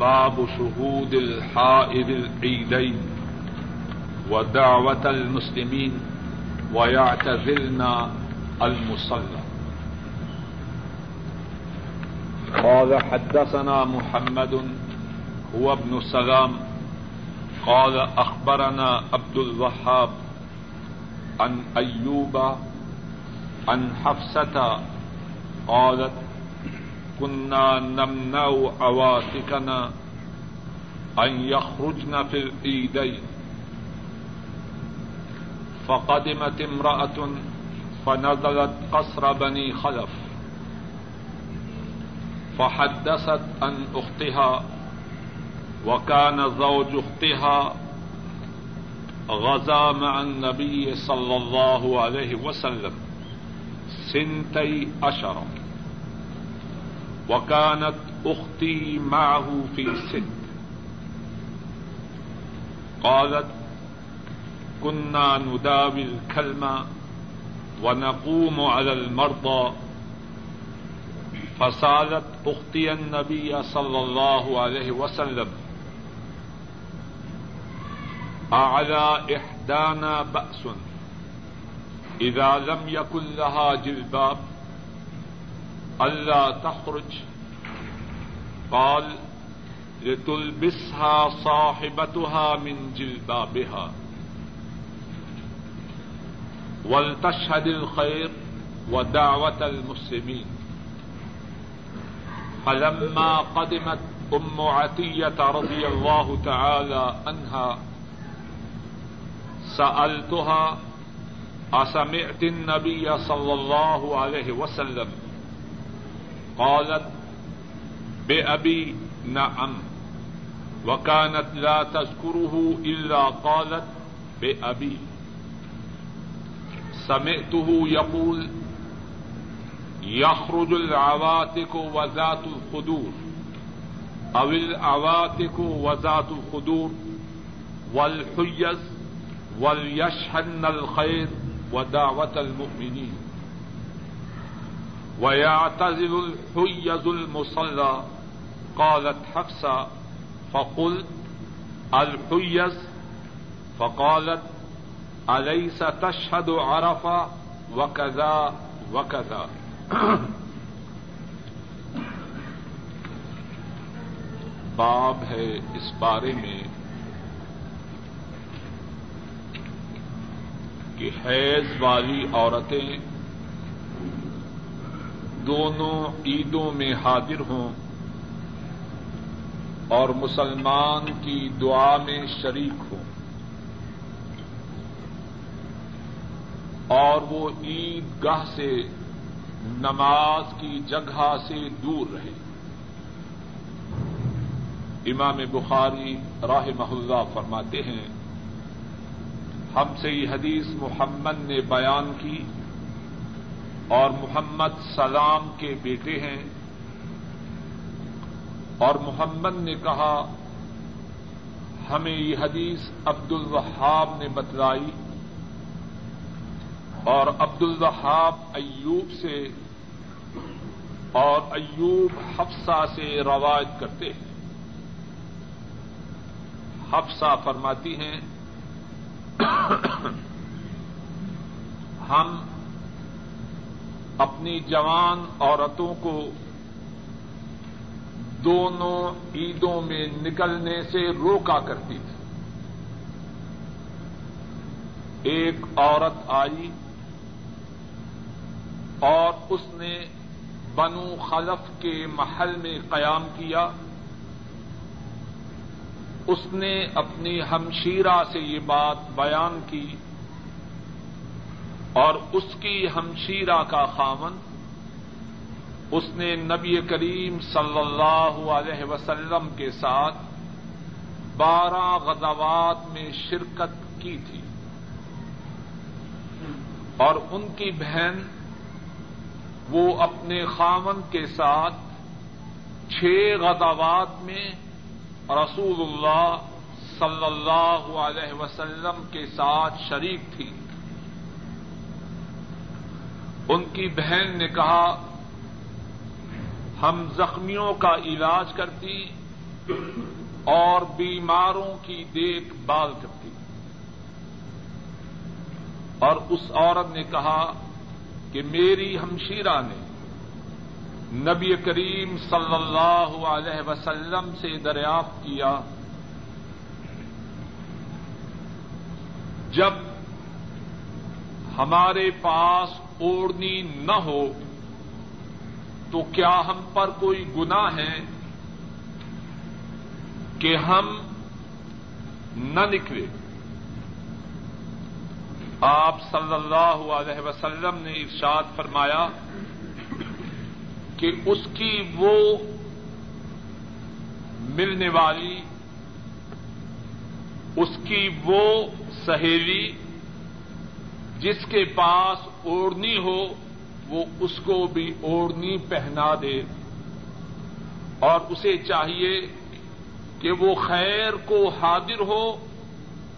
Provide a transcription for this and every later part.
باب شهود الحائض العيدين ودعوة المسلمين ويعتزلنا المصلى. قال حدثنا محمد هو ابن سلام. قال أخبرنا عبد الوهاب عن أيوب عن حفصة قالت كنا نمنع عواتقنا أن يخرجن في العيدين فقدمت امرأة فنزلت قصر بني خلف. فحدثت عن أختها وكان زوج اختها غزا مع النبي صلى الله عليه وسلم سنتي عشر. وكانت اختي معه في ست قالت كنا نداوي الكلمة ونقوم على المرضى فسالت اختي النبي صلى الله عليه وسلم أعلى إحدانا بأس إذا لم يكن لها جلباب ألا تخرج۔ قال، لتلبسها صاحبتها من جلبابها۔ ولتشهد الخير ودعوة المسلمين۔ فلما قدمت أم عتية رضي الله تعالى عنها سألتها، أسمعت النبي صلى الله عليه وسلم؟ قالت بأبي نعم وكانت لا تذكره إلا قالت بأبي سمعته يقول يخرج العواتق وذات الخدور۔ أو العواتق وذات الخدور والحيز وليشهدن الخير ودعوة المؤمنين ويعتزل الحيز المصلى قالت حفصة فقلت الحيز فقالت أليس تشهد عرفة وكذا وكذا باب ہے اس بارے میں کہ حیض والی عورتیں دونوں عیدوں میں حاضر ہوں اور مسلمان کی دعا میں شریک ہوں اور وہ عید گاہ سے نماز کی جگہ سے دور رہے۔ امام بخاری راہ محلہ فرماتے ہیں، ہم سے یہ حدیث محمد نے بیان کی اور محمد سلام کے بیٹے ہیں۔ اور محمد نے کہا، ہمیں یہ حدیث عبد الوہاب نے بتلائی۔ اور عبد الوہاب ایوب سے اور ایوب حفصہ سے روایت کرتے ہیں۔ حفصہ فرماتی ہیں، ہم اپنی جوان عورتوں کو دونوں عیدوں میں نکلنے سے روکا کرتی تھی۔ ایک عورت آئی اور اس نے بنو خلف کے محل میں قیام کیا۔ اس نے اپنی ہمشیرہ سے یہ بات بیان کی اور اس کی ہمشیرہ کا خامن اس نے نبی کریم صلی اللہ علیہ وسلم کے ساتھ بارہ غزوات میں شرکت کی تھی۔ اور ان کی بہن وہ اپنے خامن کے ساتھ چھ غزوات میں رسول اللہ صلی اللہ علیہ وسلم کے ساتھ شریک تھی۔ ان کی بہن نے کہا، ہم زخمیوں کا علاج کرتی اور بیماروں کی دیکھ بھال کرتی۔ اور اس عورت نے کہا کہ میری ہمشیرہ نے نبی کریم صلی اللہ علیہ وسلم سے دریافت کیا، جب ہمارے پاس اوڑنی نہ ہو تو کیا ہم پر کوئی گنا ہے کہ ہم نہ نکلے؟ آپ صلی اللہ علیہ وسلم نے ارشاد فرمایا کہ اس کی وہ ملنے والی، اس کی وہ سہیلی جس کے پاس اوڑنی ہو، وہ اس کو بھی اوڑنی پہنا دے۔ اور اسے چاہیے کہ وہ خیر کو حاضر ہو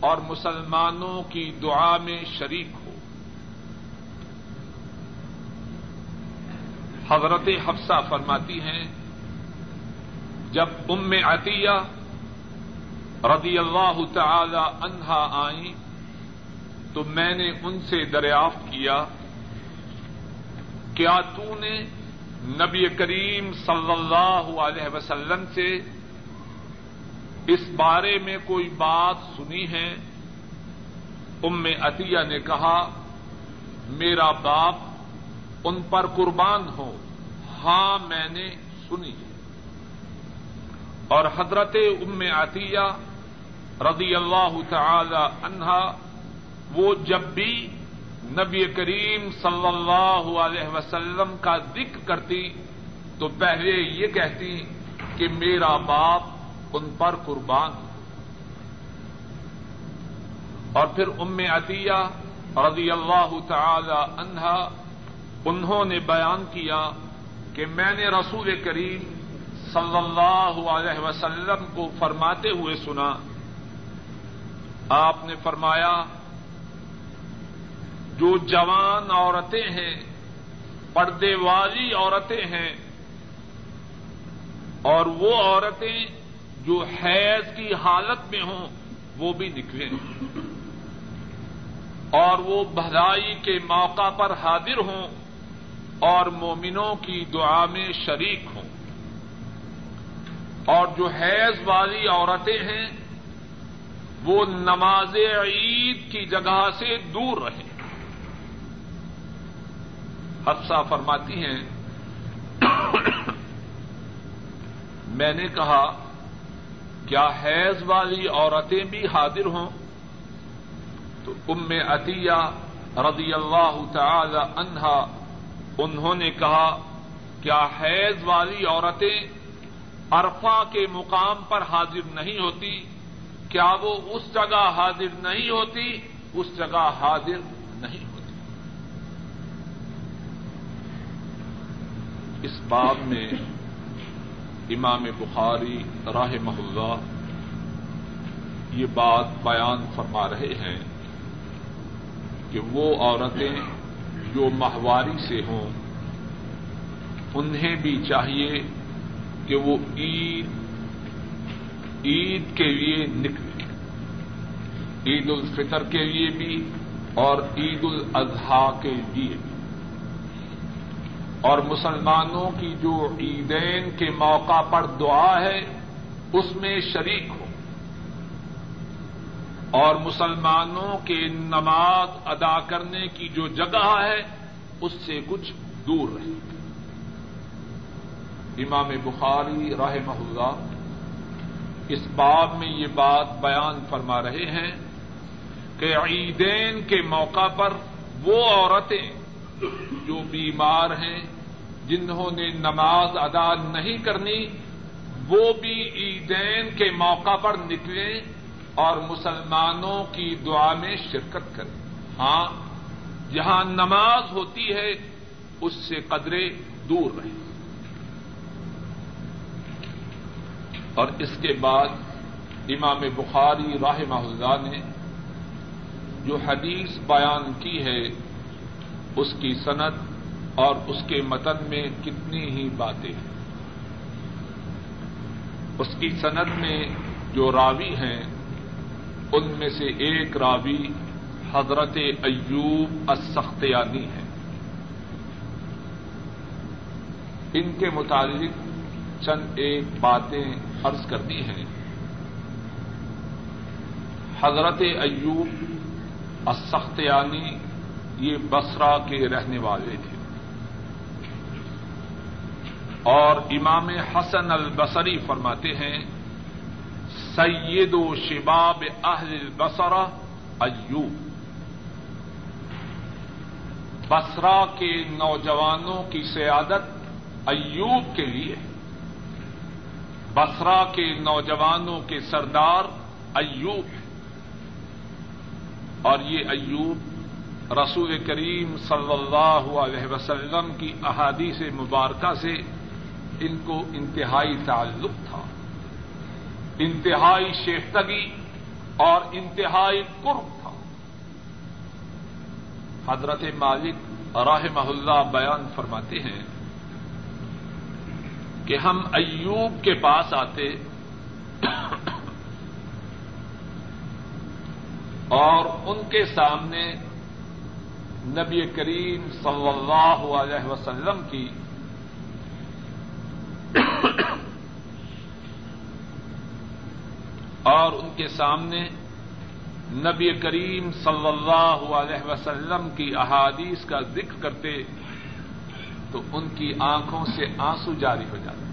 اور مسلمانوں کی دعا میں شریک ہو۔ حضرت حفصہ فرماتی ہیں، جب ام عطیہ رضی اللہ تعالی عنہا آئیں تو میں نے ان سے دریافت کیا کیا تو نے نبی کریم صلی اللہ علیہ وسلم سے اس بارے میں کوئی بات سنی ہے؟ ام عطیہ نے کہا، میرا باپ ان پر قربان ہو۔ ہاں میں نے سنی اور حضرت ام عطیہ رضی اللہ تعالی عنہا وہ جب بھی نبی کریم صلی اللہ علیہ وسلم کا ذکر کرتی تو پہلے یہ کہتی کہ میرا باپ ان پر قربان اور پھر ام عطیہ رضی اللہ تعالی عنہا انہوں نے بیان کیا کہ میں نے رسول کریم صلی اللہ علیہ وسلم کو فرماتے ہوئے سنا۔ آپ نے فرمایا جو جوان عورتیں ہیں، پردے والی عورتیں ہیں، اور وہ عورتیں جو حیض کی حالت میں ہوں، وہ بھی نکلیں۔ اور وہ بھلائی کے موقع پر حاضر ہوں، اور مومنوں کی دعا میں شریک ہوں۔ اور جو حیض والی عورتیں ہیں، وہ نماز عید کی جگہ سے دور رہیں۔ حفصہ فرماتی ہیں۔ میں نے کہا، کیا حیض والی عورتیں بھی حاضر ہوں؟ تو ام عطیہ رضی اللہ تعالی عنہا، انہوں نے کہا، کیا حیض والی عورتیں ارفا کے مقام پر حاضر نہیں ہوتی؟ کیا وہ اس جگہ حاضر نہیں ہوتی؟ اس جگہ حاضر نہیں ہوتی اس باب میں امام بخاری راہ محلہ یہ بات بیان فرما رہے ہیں کہ وہ عورتیں جو ماہواری سے ہوں، انہیں بھی چاہیے کہ وہ عید عید کے لیے نکلے عید الفطر کے لیے بھی اور عید الاضحی کے لیے بھی۔ اور مسلمانوں کی جو عیدین کے موقع پر دعا ہے، اس میں شریک ہو۔ اور مسلمانوں کے نماز ادا کرنے کی جو جگہ ہے، اس سے کچھ دور رہے۔ امام بخاری راہ اللہ اس باب میں یہ بات بیان فرما رہے ہیں کہ عیدین کے موقع پر وہ عورتیں جو بیمار ہیں، جنہوں نے نماز ادا نہیں کرنی، وہ بھی عیدین کے موقع پر نکلیں اور مسلمانوں کی دعا میں شرکت کریں۔ ہاں جہاں نماز ہوتی ہے، اس سے قدرے دور رہیں۔ اور اس کے بعد امام بخاری راہ اللہ نے جو حدیث بیان کی ہے اس کی صنعت اور اس کے متن میں کتنی ہی باتیں ہیں۔ اس کی صنعت میں جو راوی ہیں، ان میں سے ایک راوی حضرت ایوب السختیانی ہے ان کے متعلق چند ایک باتیں عرض کرتی ہیں۔ حضرت ایوب السختیانی یہ بسرا کے رہنے والے تھے۔ اور امام حسن البصری فرماتے ہیں، سید و شباب اہل البصرہ ایوب۔ بسرا کے نوجوانوں کی سیادت ایوب کے لیے بسرا کے نوجوانوں کے سردار ایوب اور یہ ایوب رسول کریم صلی اللہ علیہ وسلم کی احادیث مبارکہ سے ان کو انتہائی تعلق تھا۔ انتہائی شیفتگی اور انتہائی قرب تھا۔ حضرت مالک راہ اللہ بیان فرماتے ہیں کہ ہم ایوب کے پاس آتے اور ان کے سامنے نبی کریم صلی اللہ علیہ وسلم کی اور ان کے سامنے نبی کریم صلی اللہ علیہ وسلم کی احادیث کا ذکر کرتے تو ان کی آنکھوں سے آنسو جاری ہو جاتے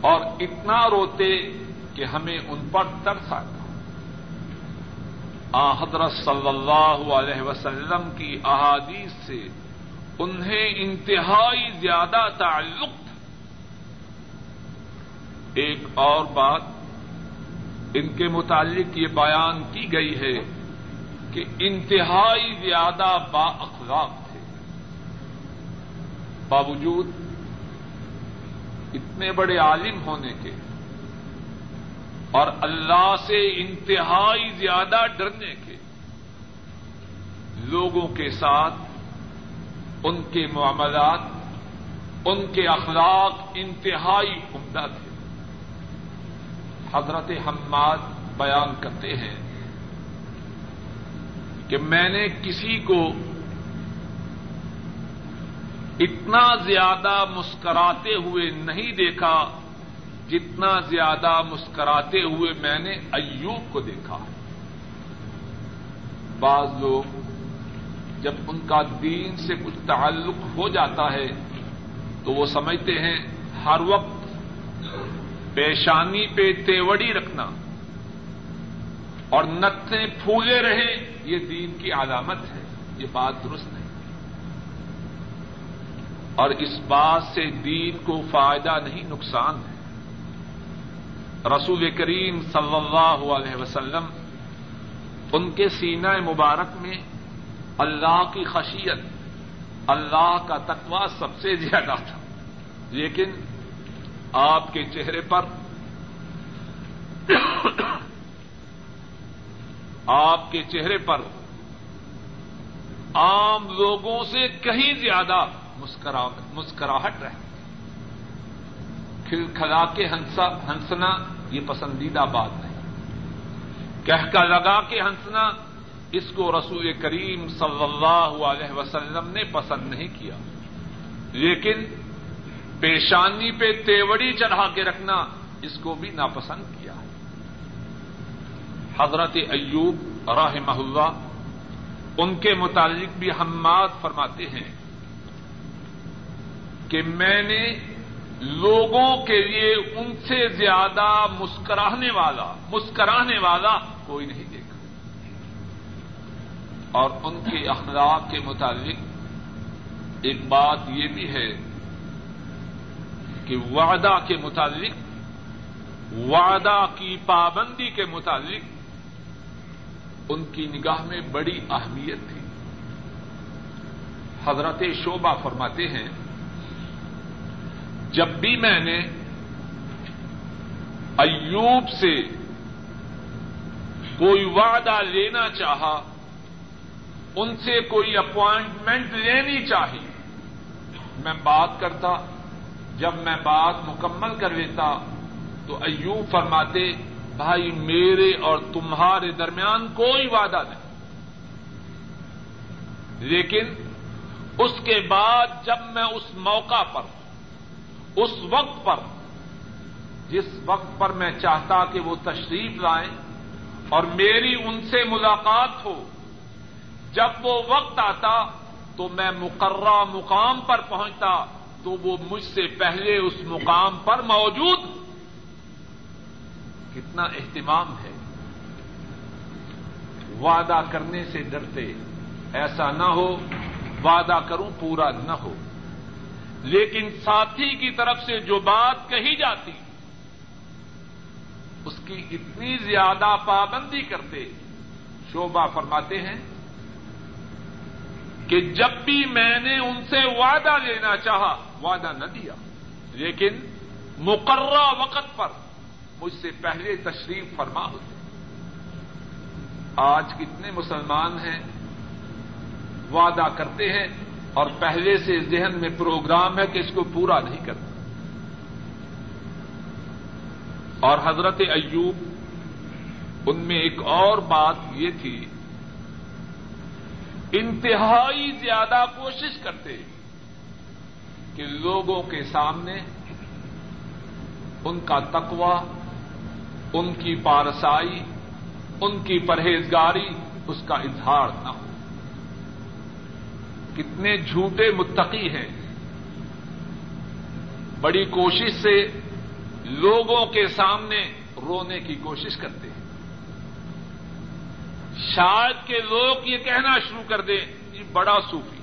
اور اتنا روتے کہ ہمیں ان پر ترس آتا۔ حضرت صلی اللہ علیہ وسلم کی احادیث سے انہیں انتہائی زیادہ تعلق تھا۔ ایک اور بات، ان کے متعلق یہ بیان کی گئی ہے کہ انتہائی زیادہ با اخلاق تھے۔ باوجود اتنے بڑے عالم ہونے کے اور اللہ سے انتہائی زیادہ ڈرنے کے لوگوں کے ساتھ، ان کے معاملات، ان کے اخلاق انتہائی عمدہ تھے۔ حضرت حماد بیان کرتے ہیں کہ میں نے کسی کو اتنا زیادہ مسکراتے ہوئے نہیں دیکھا جتنا زیادہ مسکراتے ہوئے میں نے ایوب کو دیکھا۔ بعض لوگ جب ان کا دین سے کچھ تعلق ہو جاتا ہے تو وہ سمجھتے ہیں ہر وقت پیشانی پہ تیوڑی رکھنا اور نتنے پھولے رہے یہ دین کی علامت ہے، یہ بات درست نہیں۔ اور اس بات سے دین کو فائدہ نہیں، نقصان ہے۔ رسول کریم صلی اللہ علیہ وسلم، ان کے سینہ مبارک میں اللہ کی خشیت، اللہ کا تقوی سب سے زیادہ تھا۔ لیکن آپ کے چہرے پر آپ کے چہرے پر عام لوگوں سے کہیں زیادہ مسکراہٹ رہے کھلا کے ہنسنا یہ پسندیدہ بات نہیں۔ کہہ کا لگا کے ہنسنا، اس کو رسول کریم صلی اللہ علیہ وسلم نے پسند نہیں کیا۔ لیکن پیشانی پہ تیوڑی چڑھا کے رکھنا اس کو بھی ناپسند کیا۔ حضرت ایوب راہ اللہ ان کے متعلق بھی حماد فرماتے ہیں کہ میں نے لوگوں کے لیے ان سے زیادہ مسکرانے والا مسکرانے والا کوئی نہیں دیکھا۔ اور ان کے اخلاق کے متعلق ایک بات یہ بھی ہے کہ وعدہ کے متعلق، وعدہ کی پابندی کے متعلق ان کی نگاہ میں بڑی اہمیت تھی۔ حضرت شوبہ فرماتے ہیں جب بھی میں نے ایوب سے کوئی وعدہ لینا چاہا، ان سے کوئی اپوائنٹمنٹ لینی چاہی، میں بات کرتا، جب میں بات مکمل کر لیتا تو ایوب فرماتے، بھائی میرے اور تمہارے درمیان کوئی وعدہ نہیں۔ لیکن اس کے بعد جب میں اس موقع پر اس وقت پر، جس وقت پر میں چاہتا کہ وہ تشریف لائیں اور میری ان سے ملاقات ہو، جب وہ وقت آتا تو میں مقررہ مقام پر پہنچتا تو وہ مجھ سے پہلے اس مقام پر موجود۔ کتنا اہتمام ہے۔ وعدہ کرنے سے ڈرتے، ایسا نہ ہو، وعدہ کروں پورا نہ ہو۔ لیکن ساتھی کی طرف سے جو بات کہی جاتی، اس کی اتنی زیادہ پابندی کرتے شوبہ فرماتے ہیں کہ جب بھی میں نے ان سے وعدہ لینا چاہا، وعدہ نہ دیا، لیکن مقررہ وقت پر مجھ سے پہلے تشریف فرما ہوتے۔ آج کتنے مسلمان ہیں، وعدہ کرتے ہیں اور پہلے سے ذہن میں پروگرام ہے کہ اس کو پورا نہیں کرتا اور حضرت ایوب، ان میں ایک اور بات یہ تھی، انتہائی زیادہ کوشش کرتے کہ لوگوں کے سامنے ان کا تقوی، ان کی پارسائی، ان کی پرہیزگاری، اس کا اظہار نہ ہو۔ کتنے جھوٹے متقی ہیں۔ بڑی کوشش سے لوگوں کے سامنے رونے کی کوشش کرتے ہیں۔ شاید کہ لوگ یہ کہنا شروع کر دیں، یہ بڑا صوفی۔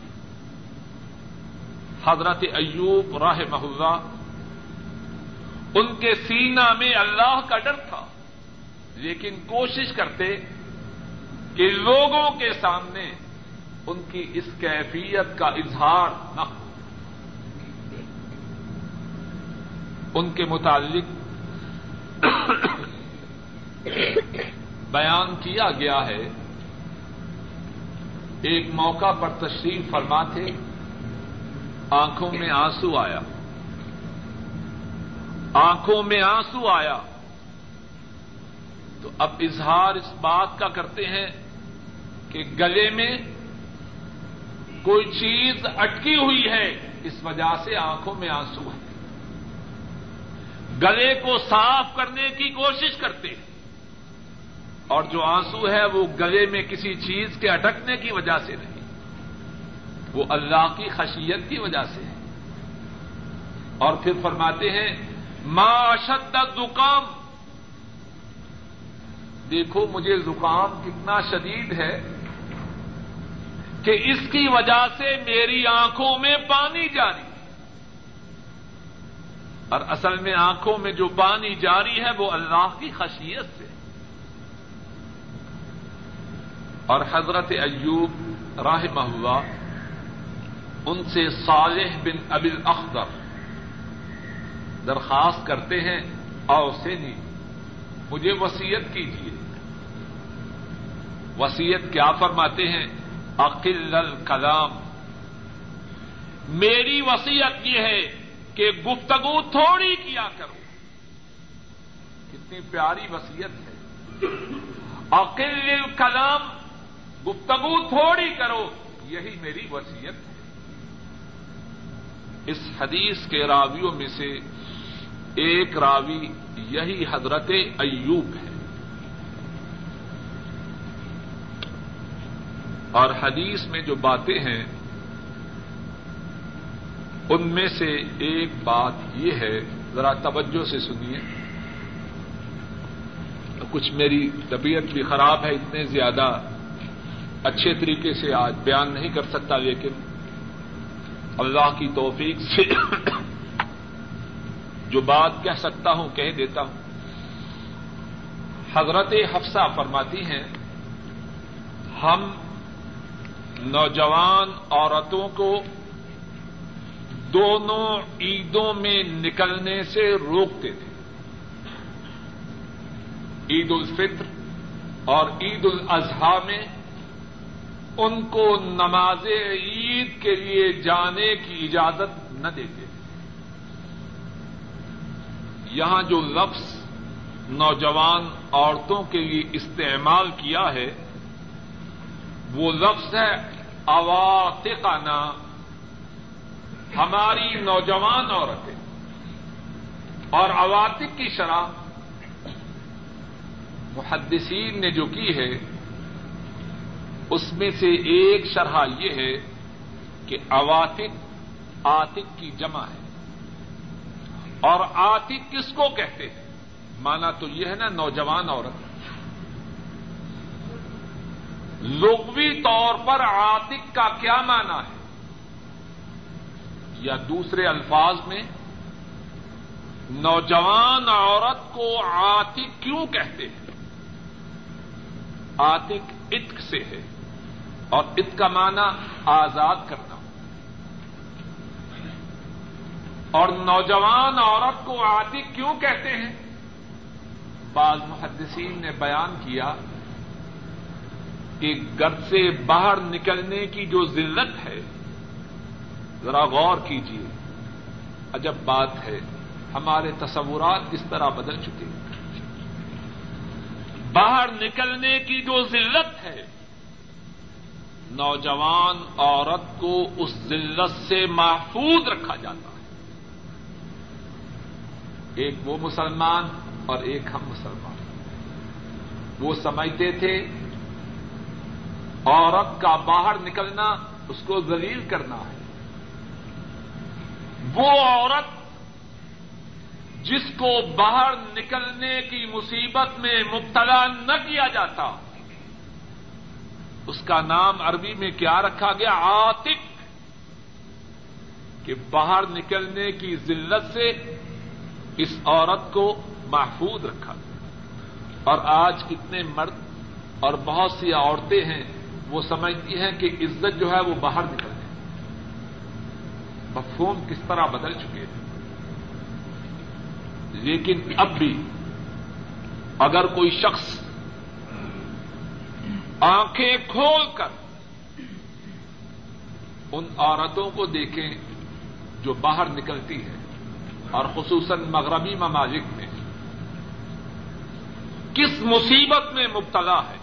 حضرت ایوب راہ محلہ ان کے سینہ میں اللہ کا ڈر تھا، لیکن کوشش کرتے کہ لوگوں کے سامنے ان کی اس کیفیت کا اظہار نہ ہو۔ ان کے متعلق بیان کیا گیا ہے۔ ایک موقع پر تشریف فرما تھے آنکھوں میں آنسو آیا۔ آنکھوں میں آنسو آیا۔ تو اب اظہار اس بات کا کرتے ہیں کہ گلے میں کوئی چیز اٹکی ہوئی ہے، اس وجہ سے آنکھوں میں آنسو ہے گلے کو صاف کرنے کی کوشش کرتے ہیں۔ اور جو آنسو ہے، وہ گلے میں کسی چیز کے اٹکنے کی وجہ سے نہیں، وہ اللہ کی خشیت کی وجہ سے ہے اور پھر فرماتے ہیں، ما شد زکام دیکھو، مجھے زکام کتنا شدید ہے۔ کہ اس کی وجہ سے میری آنکھوں میں پانی جاری اور اصل میں آنکھوں میں جو پانی جاری ہے وہ اللہ کی خشیت سے۔ اور حضرت ایوب راہ ہوا ان سے صالح بن ابل اخدر درخواست کرتے ہیں اور سے نہیں مجھے وسیعت کیجیے وسیعت کیا فرماتے ہیں؟ عقل الکلام۔ میری وسیعت یہ ہے کہ گفتگو تھوڑی کیا کرو۔ کتنی پیاری وسیعت ہے۔ عقل الکلام، گفتگو تھوڑی کرو، یہی میری وسیعت ہے۔ اس حدیث کے راویوں میں سے ایک راوی یہی حضرت ایوب ہے۔ اور حدیث میں جو باتیں ہیں، ان میں سے ایک بات یہ ہے، ذرا توجہ سے سنیے۔ کچھ میری طبیعت بھی خراب ہے، اتنے زیادہ اچھے طریقے سے آج بیان نہیں کر سکتا، لیکن اللہ کی توفیق سے جو بات کہہ سکتا ہوں، کہہ دیتا ہوں۔ حضرت حفصہ فرماتی ہیں، ہم نوجوان عورتوں کو دونوں عیدوں میں نکلنے سے روکتے تھے۔ عید الفطر اور عید الاضحی میں ان کو نماز عید کے لیے جانے کی اجازت نہ دیتے یہاں جو لفظ نوجوان عورتوں کے لیے استعمال کیا ہے، وہ لفظ ہے اواتقنا ہماری نوجوان عورتیں۔ اور اواتق کی شرح محدثین نے جو کی ہے، اس میں سے ایک شرح یہ ہے کہ اواتق آتک کی جمع ہے۔ اور آتک کس کو کہتے ہیں؟ مانا تو یہ ہے نا نوجوان عورت۔ لغوی طور پر آتک کا کیا مانا ہے؟ یا دوسرے الفاظ میں، نوجوان عورت کو آتک کیوں کہتے ہیں؟ آتک اتک سے ہے، اور ات کا معنی آزاد کرنا۔ اور نوجوان عورت کو آتک کیوں کہتے ہیں؟ بعض محدثین نے بیان کیا کہ گھر سے باہر نکلنے کی جو ذلت ہے، ذرا غور کیجیے عجب بات ہے، ہمارے تصورات کس طرح بدل چکے باہر نکلنے کی جو ذلت ہے، نوجوان عورت کو اس ذلت سے محفوظ رکھا جاتا ہے۔ ایک وہ مسلمان اور ایک ہم مسلمان۔ وہ سمجھتے تھے عورت کا باہر نکلنا، اس کو ذلیل کرنا ہے۔ وہ عورت جس کو باہر نکلنے کی مصیبت میں مبتلا نہ کیا جاتا، اس کا نام عربی میں کیا رکھا گیا؟ آتک کہ باہر نکلنے کی ذلت سے اس عورت کو محفوظ رکھا۔ اور آج کتنے مرد اور بہت سی عورتیں ہیں وہ سمجھتی ہیں کہ عزت جو ہے وہ باہر نکل جائے مفہوم کس طرح بدل چکے ہیں۔ لیکن اب بھی اگر کوئی شخص آنکھیں کھول کر ان عورتوں کو دیکھیں جو باہر نکلتی ہیں، اور خصوصاً مغربی ممالک میں، کس مصیبت میں مبتلا ہے؟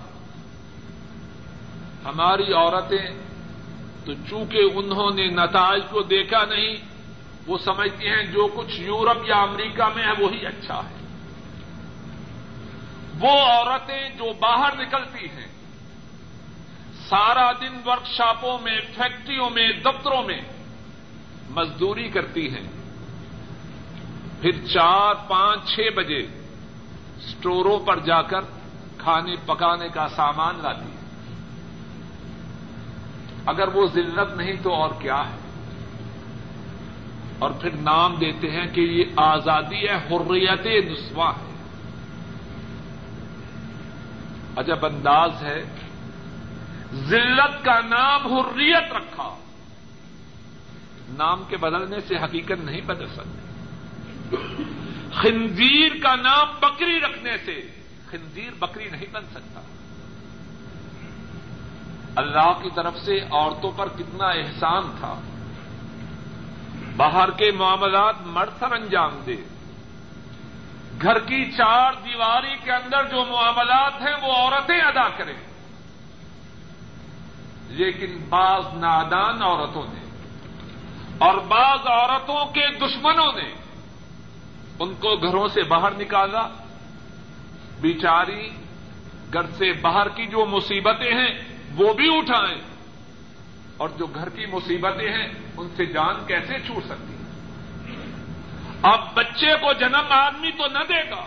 ہماری عورتیں تو چونکہ انہوں نے نتائج کو دیکھا نہیں، وہ سمجھتی ہیں جو کچھ یورپ یا امریکہ میں ہے وہی اچھا ہے۔ وہ عورتیں جو باہر نکلتی ہیں، سارا دن ورک شاپوں میں، فیکٹریوں میں، دفتروں میں مزدوری کرتی ہیں۔ پھر چار، پانچ، چھ بجے اسٹوروں پر جا کر کھانے پکانے کا سامان لاتی ہے اگر وہ ذلت نہیں تو اور کیا ہے؟ اور پھر نام دیتے ہیں کہ یہ آزادی ہے، حریت نسواں ہے۔ عجب انداز ہے۔ ذلت کا نام حریت رکھا۔ نام کے بدلنے سے حقیقت نہیں بدل سکتی۔ خنزیر کا نام بکری رکھنے سے خنزیر بکری نہیں بن سکتا۔ اللہ کی طرف سے عورتوں پر کتنا احسان تھا۔ باہر کے معاملات مرد سر انجام دے۔ گھر کی چار دیواری کے اندر جو معاملات ہیں وہ عورتیں ادا کریں۔ لیکن بعض نادان عورتوں نے اور بعض عورتوں کے دشمنوں نے ان کو گھروں سے باہر نکالا۔ بیچاری گھر سے باہر کی جو مصیبتیں ہیں وہ بھی اٹھائیں۔ اور جو گھر کی مصیبتیں ہیں، ان سے جان کیسے چھوٹ سکتی ہے؟ اب بچے کو جنم آدمی تو نہ دے گا۔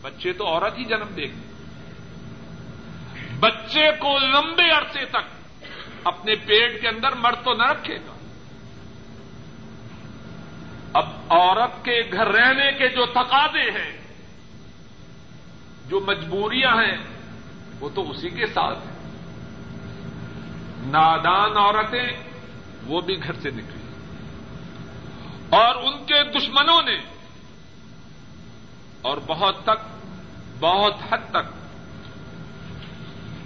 بچے تو عورت ہی جنم دے گی۔ بچے کو لمبے عرصے تک اپنے پیٹ کے اندر مرد تو نہ رکھے گا۔ اب عورت کے گھر رہنے کے جو تقاضے ہیں، جو مجبوریاں ہیں، وہ تو اسی کے ساتھ ہیں۔ نادان عورتیں وہ بھی گھر سے نکلی۔ اور ان کے دشمنوں نے اور بہت تک، بہت حد تک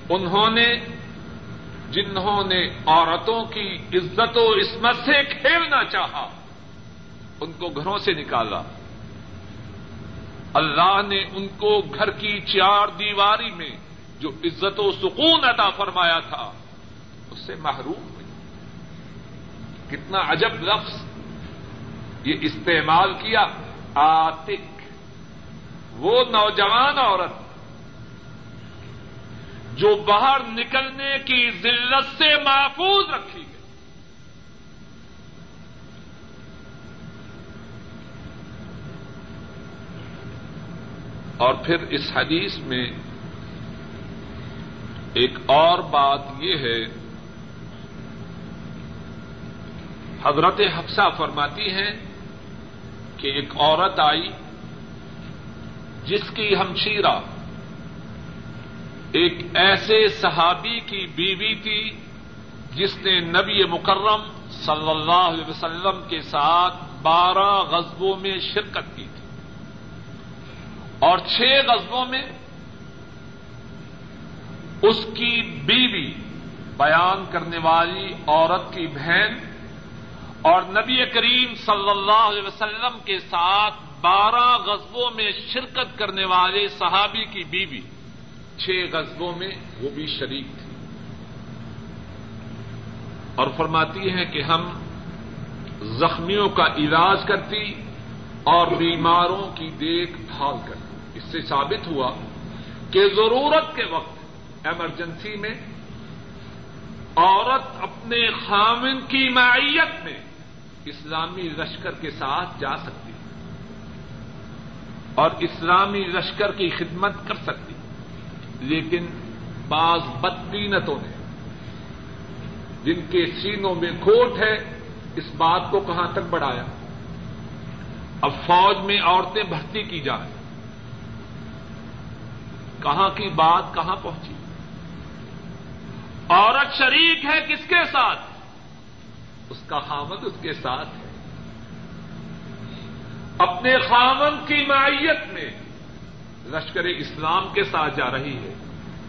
انہوں نے، جنہوں نے عورتوں کی عزت و عصمت سے کھیلنا چاہا، ان کو گھروں سے نکالا۔ اللہ نے ان کو گھر کی چار دیواری میں جو عزت و سکون عطا فرمایا تھا اس سے محروم ہوئی۔ کتنا عجب لفظ۔ یہ استعمال کیا آتک وہ نوجوان عورت جو باہر نکلنے کی ذلت سے محفوظ رکھی گئی۔ اور پھر اس حدیث میں ایک اور بات یہ ہے حضرت حفصہ فرماتی ہیں کہ ایک عورت آئی جس کی ہمشیرہ ایک ایسے صحابی کی بیوی تھی جس نے نبی مکرم صلی اللہ علیہ وسلم کے ساتھ بارہ غزبوں میں شرکت کی تھی۔ اور چھ غزبوں میں اس کی بیوی بیان کرنے والی عورت کی بہن اور نبی کریم صلی اللہ علیہ وسلم کے ساتھ بارہ غزبوں میں شرکت کرنے والے صحابی کی بیوی، چھ غزبوں میں وہ بھی شریک تھی۔ اور فرماتی ہیں کہ ہم زخمیوں کا علاج کرتی اور بیماروں کی دیکھ بھال کرتی۔ اس سے ثابت ہوا کہ ضرورت کے وقت ایمرجنسی میں، عورت اپنے خامن کی معیت میں اسلامی لشکر کے ساتھ جا سکتی اور اسلامی لشکر کی خدمت کر سکتی لیکن بعض بدقینتوں نے جن کے سینوں میں کھوٹ ہے اس بات کو کہاں تک بڑھایا؟ اب فوج میں عورتیں بھرتی کی جائیں کہاں کی بات کہاں پہنچی؟ عورت شریک ہے کس کے ساتھ؟ اس کا خامد اس کے ساتھ ہے۔ اپنے خامن کی معیت میں لشکر اسلام کے ساتھ جا رہی ہے۔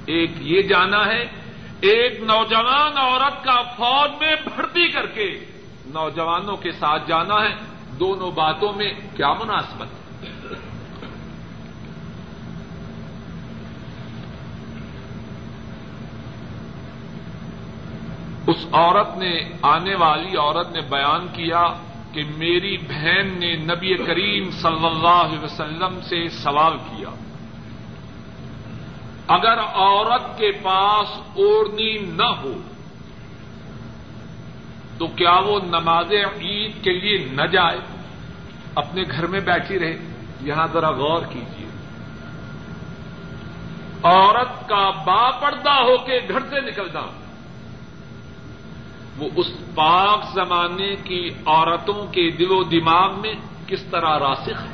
ایک یہ جانا ہے، ایک نوجوان عورت کا فوج میں بھرتی کر کے نوجوانوں کے ساتھ جانا ہے۔ دونوں باتوں میں کیا مناسبت؟ ہے اس عورت نے آنے والی عورت نے بیان کیا کہ میری بہن نے نبی کریم صلی اللہ علیہ وسلم سے سوال کیا۔ اگر عورت کے پاس اوڑنی نہ ہو، تو کیا وہ نماز عید کے لیے نہ جائے؟ اپنے گھر میں بیٹھی رہے، یہاں ذرا غور کیجیے عورت کا با پردہ ہو کے گھر سے نکلنا وہ اس پاک زمانے کی عورتوں کے دل و دماغ میں کس طرح راسخ ہے؟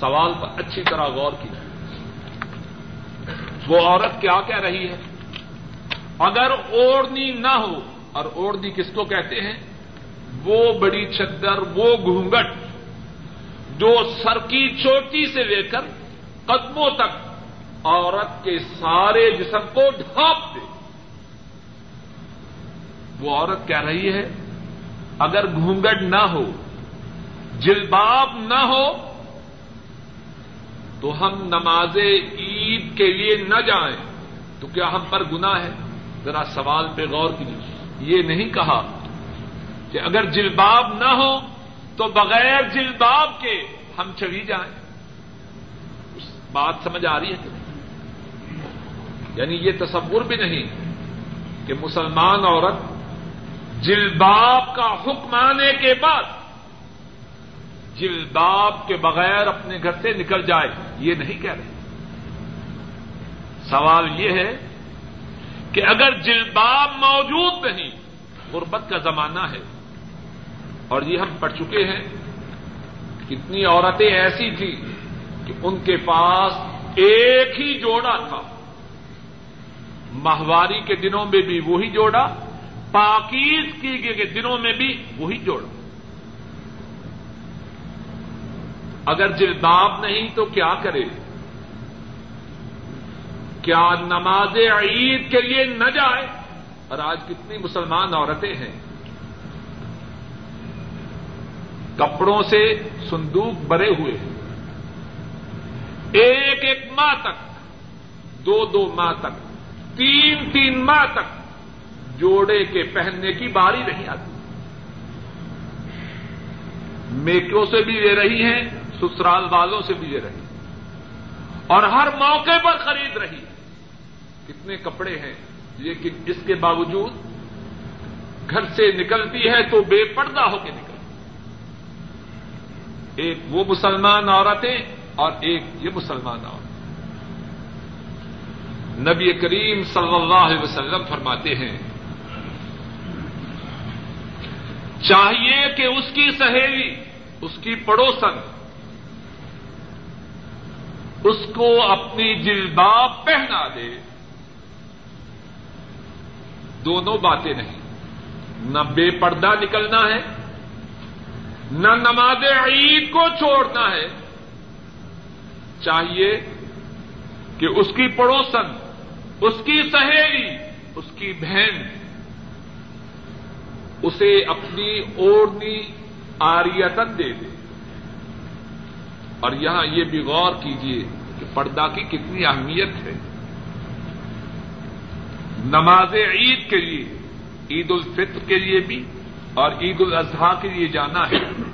سوال پر اچھی طرح غور کیا وہ عورت کیا کہہ رہی ہے؟ اگر اوڑنی نہ ہو، اور اوڑنی کس کو کہتے ہیں؟ وہ بڑی چدر وہ گھونگٹ، جو سر کی چوٹی سے لے کر قدموں تک عورت کے سارے جسم کو ڈھانپ دے۔ وہ عورت کہہ رہی ہے، اگر گھونگٹ نہ ہو، جلباب نہ ہو، تو ہم نماز عید کے لیے نہ جائیں۔ تو کیا ہم پر گنا ہے؟ ذرا سوال پہ غور کیجیے۔ یہ نہیں کہا کہ اگر جلباب نہ ہو، تو بغیر جلباب کے ہم چلی جائیں۔ بات سمجھ آ رہی ہے یعنی یہ تصور بھی نہیں کہ مسلمان عورت جلباب کا حکم آنے کے بعد جلباب کے بغیر اپنے گھر سے نکل جائے، یہ نہیں کہہ رہے۔ سوال یہ ہے کہ اگر جلباب موجود نہیں، غربت کا زمانہ ہے۔ اور یہ ہم پڑھ چکے ہیں، کتنی عورتیں ایسی تھیں کہ ان کے پاس ایک ہی جوڑا تھا۔ ماہواری کے دنوں میں بھی وہی جوڑا پاکیز کی کے دنوں میں بھی وہی جوڑا اگر جلباب نہیں تو کیا کرے؟ کیا نماز عید کے لیے نہ جائے؟ اور آج کتنی مسلمان عورتیں ہیں۔ کپڑوں سے صندوق بھرے ہوئے ہیں۔ ایک ایک ماہ تک، دو دو ماہ تک، تین تین ماہ تک جوڑے کے پہننے کی باری نہیں آتی۔ میکوں سے بھی لے رہی ہیں، سسرال والوں سے بھی لے رہی اور ہر موقع پر خرید رہی کتنے کپڑے ہیں، لیکن اس کے باوجود گھر سے نکلتی ہے تو بے پردہ ہو کے نکلتی ایک وہ مسلمان عورتیں اور ایک یہ مسلمان عورت۔ نبی کریم صلی اللہ علیہ وسلم فرماتے ہیں چاہیے کہ اس کی سہیلی، اس کی پڑوسن، اس کو اپنی جلباب پہنا دے۔ دونوں باتیں نہیں۔ نہ بے پردہ نکلنا ہے، نہ نماز عید کو چھوڑنا ہے۔ چاہیے کہ اس کی پڑوسن، اس کی سہیلی، اس کی بہن اسے اپنی اوڑنی آریتن دے دے۔ اور یہاں یہ بھی غور کیجیے کہ پردہ کی کتنی اہمیت ہے۔ نماز عید کے لیے، عید الفطر کے لیے بھی اور عید الاضحیٰ کے لیے جانا ہے۔